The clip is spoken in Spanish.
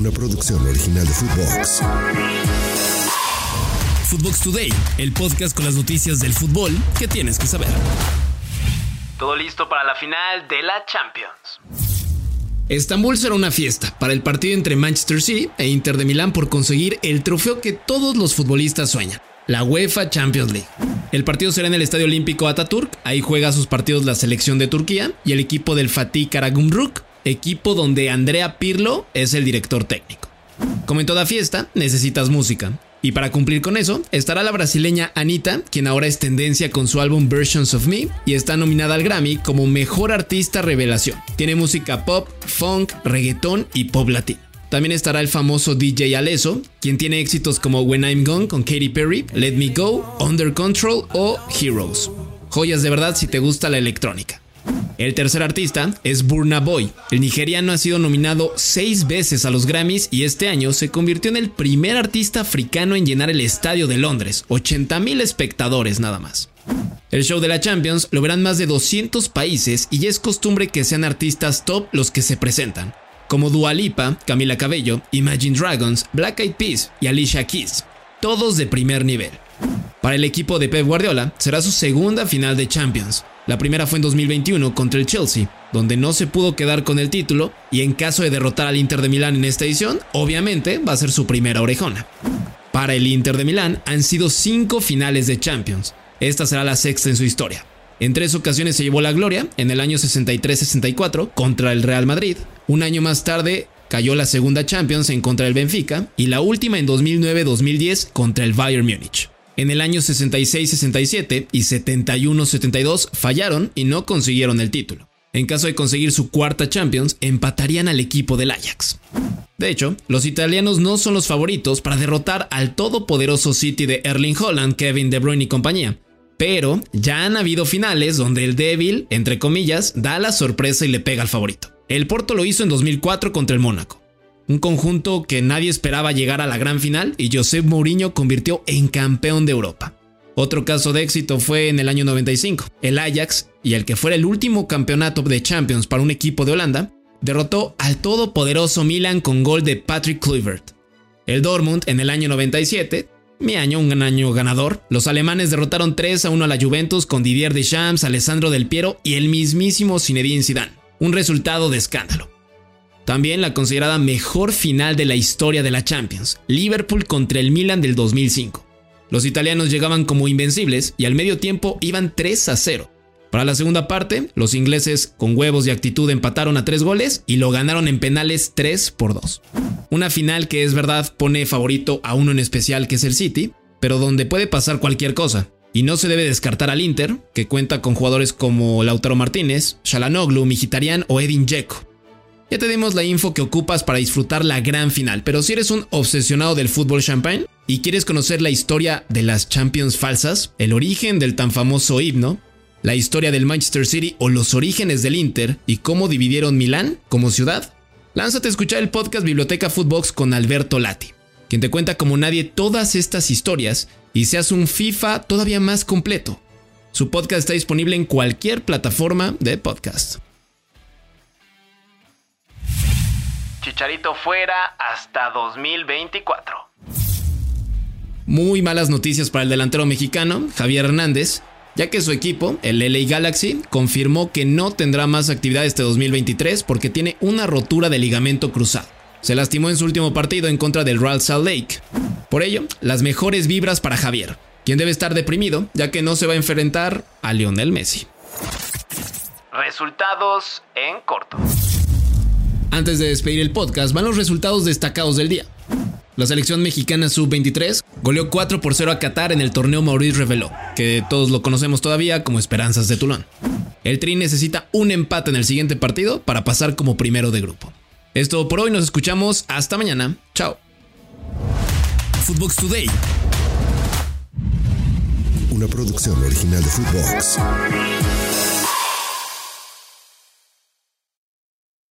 una producción original de Footbox. Footbox Today, el podcast con las noticias del fútbol que tienes que saber. Todo listo para la final de la Champions. Estambul será una fiesta para el partido entre Manchester City e Inter de Milán por conseguir el trofeo que todos los futbolistas sueñan, la UEFA Champions League. El partido será en el Estadio Olímpico Ataturk, ahí juega sus partidos la selección de Turquía y el equipo del Fatih Karagümrük, equipo donde Andrea Pirlo es el director técnico. Como en toda fiesta, necesitas música. Y para cumplir con eso, estará la brasileña Anita, quien ahora es tendencia con su álbum Versions of Me y está nominada al Grammy como Mejor Artista Revelación. Tiene música pop, funk, reggaetón y pop latino. También estará el famoso DJ Alesso, quien tiene éxitos como When I'm Gone con Katy Perry, Let Me Go, Under Control o Heroes. Joyas de verdad si te gusta la electrónica. El tercer artista es Burna Boy. El nigeriano ha sido nominado seis veces a los Grammys y este año se convirtió en el primer artista africano en llenar el estadio de Londres, 80.000 espectadores nada más. El show de la Champions lo verán más de 200 países y es costumbre que sean artistas top los que se presentan, como Dua Lipa, Camila Cabello, Imagine Dragons, Black Eyed Peas y Alicia Keys, todos de primer nivel. Para el equipo de Pep Guardiola será su segunda final de Champions, la primera fue en 2021 contra el Chelsea, donde no se pudo quedar con el título y en caso de derrotar al Inter de Milán en esta edición, obviamente va a ser su primera orejona. Para el Inter de Milán han sido cinco finales de Champions. Esta será la sexta en su historia. En tres ocasiones se llevó la gloria, en el año 63-64 contra el Real Madrid, un año más tarde cayó la segunda Champions en contra del Benfica y la última en 2009-2010 contra el Bayern Múnich. En el año 66-67 y 71-72 fallaron y no consiguieron el título. En caso de conseguir su cuarta Champions, empatarían al equipo del Ajax. De hecho, los italianos no son los favoritos para derrotar al todopoderoso City de Erling Holland, Kevin De Bruyne y compañía. Pero ya han habido finales donde el débil, entre comillas, da la sorpresa y le pega al favorito. El Porto lo hizo en 2004 contra el Mónaco un conjunto que nadie esperaba llegar a la gran final y Josep Mourinho convirtió en campeón de Europa. Otro caso de éxito fue en el año 95. El Ajax, y el que fuera el último campeonato de Champions para un equipo de Holanda, derrotó al todopoderoso Milan con gol de Patrick Kluivert. El Dortmund en el año 97, mi año, un año ganador, los alemanes derrotaron 3 a 1 a la Juventus con Didier Deschamps, Alessandro Del Piero y el mismísimo Zinedine Zidane. Un resultado de escándalo. También la considerada mejor final de la historia de la Champions, Liverpool contra el Milan del 2005. Los italianos llegaban como invencibles y al medio tiempo iban 3 a 0. Para la segunda parte, los ingleses con huevos y actitud empataron a 3 goles y lo ganaron en penales 3 por 2. Una final que es verdad pone favorito a uno en especial que es el City, pero donde puede pasar cualquier cosa. Y no se debe descartar al Inter, que cuenta con jugadores como Lautaro Martínez, Shalanoglu, Mkhitaryan o Edin Dzeko. Ya te dimos la info que ocupas para disfrutar la gran final, pero si eres un obsesionado del fútbol champagne y quieres conocer la historia de las Champions falsas, el origen del tan famoso himno, la historia del Manchester City o los orígenes del Inter y cómo dividieron Milán como ciudad, lánzate a escuchar el podcast Biblioteca Footbox con Alberto Lati, quien te cuenta como nadie todas estas historias y seas un FIFA todavía más completo. Su podcast está disponible en cualquier plataforma de podcast. Chicharito fuera hasta 2024. Muy malas noticias para el delantero mexicano, Javier Hernández, ya que su equipo, el LA Galaxy, confirmó que no tendrá más actividad este 2023 porque tiene una rotura de ligamento cruzado. Se lastimó en su último partido en contra del Real Salt Lake. Por ello, las mejores vibras para Javier, quien debe estar deprimido ya que no se va a enfrentar a Lionel Messi. Resultados en corto. Antes de despedir el podcast, van los resultados destacados del día. La selección mexicana sub-23 goleó 4 por 0 a Qatar en el torneo Maurice Reveló, que todos lo conocemos todavía como Esperanzas de Toulon. El Tri necesita un empate en el siguiente partido para pasar como primero de grupo. Esto por hoy, nos escuchamos hasta mañana. Chao. Footbox Today. Una producción original de Footbox.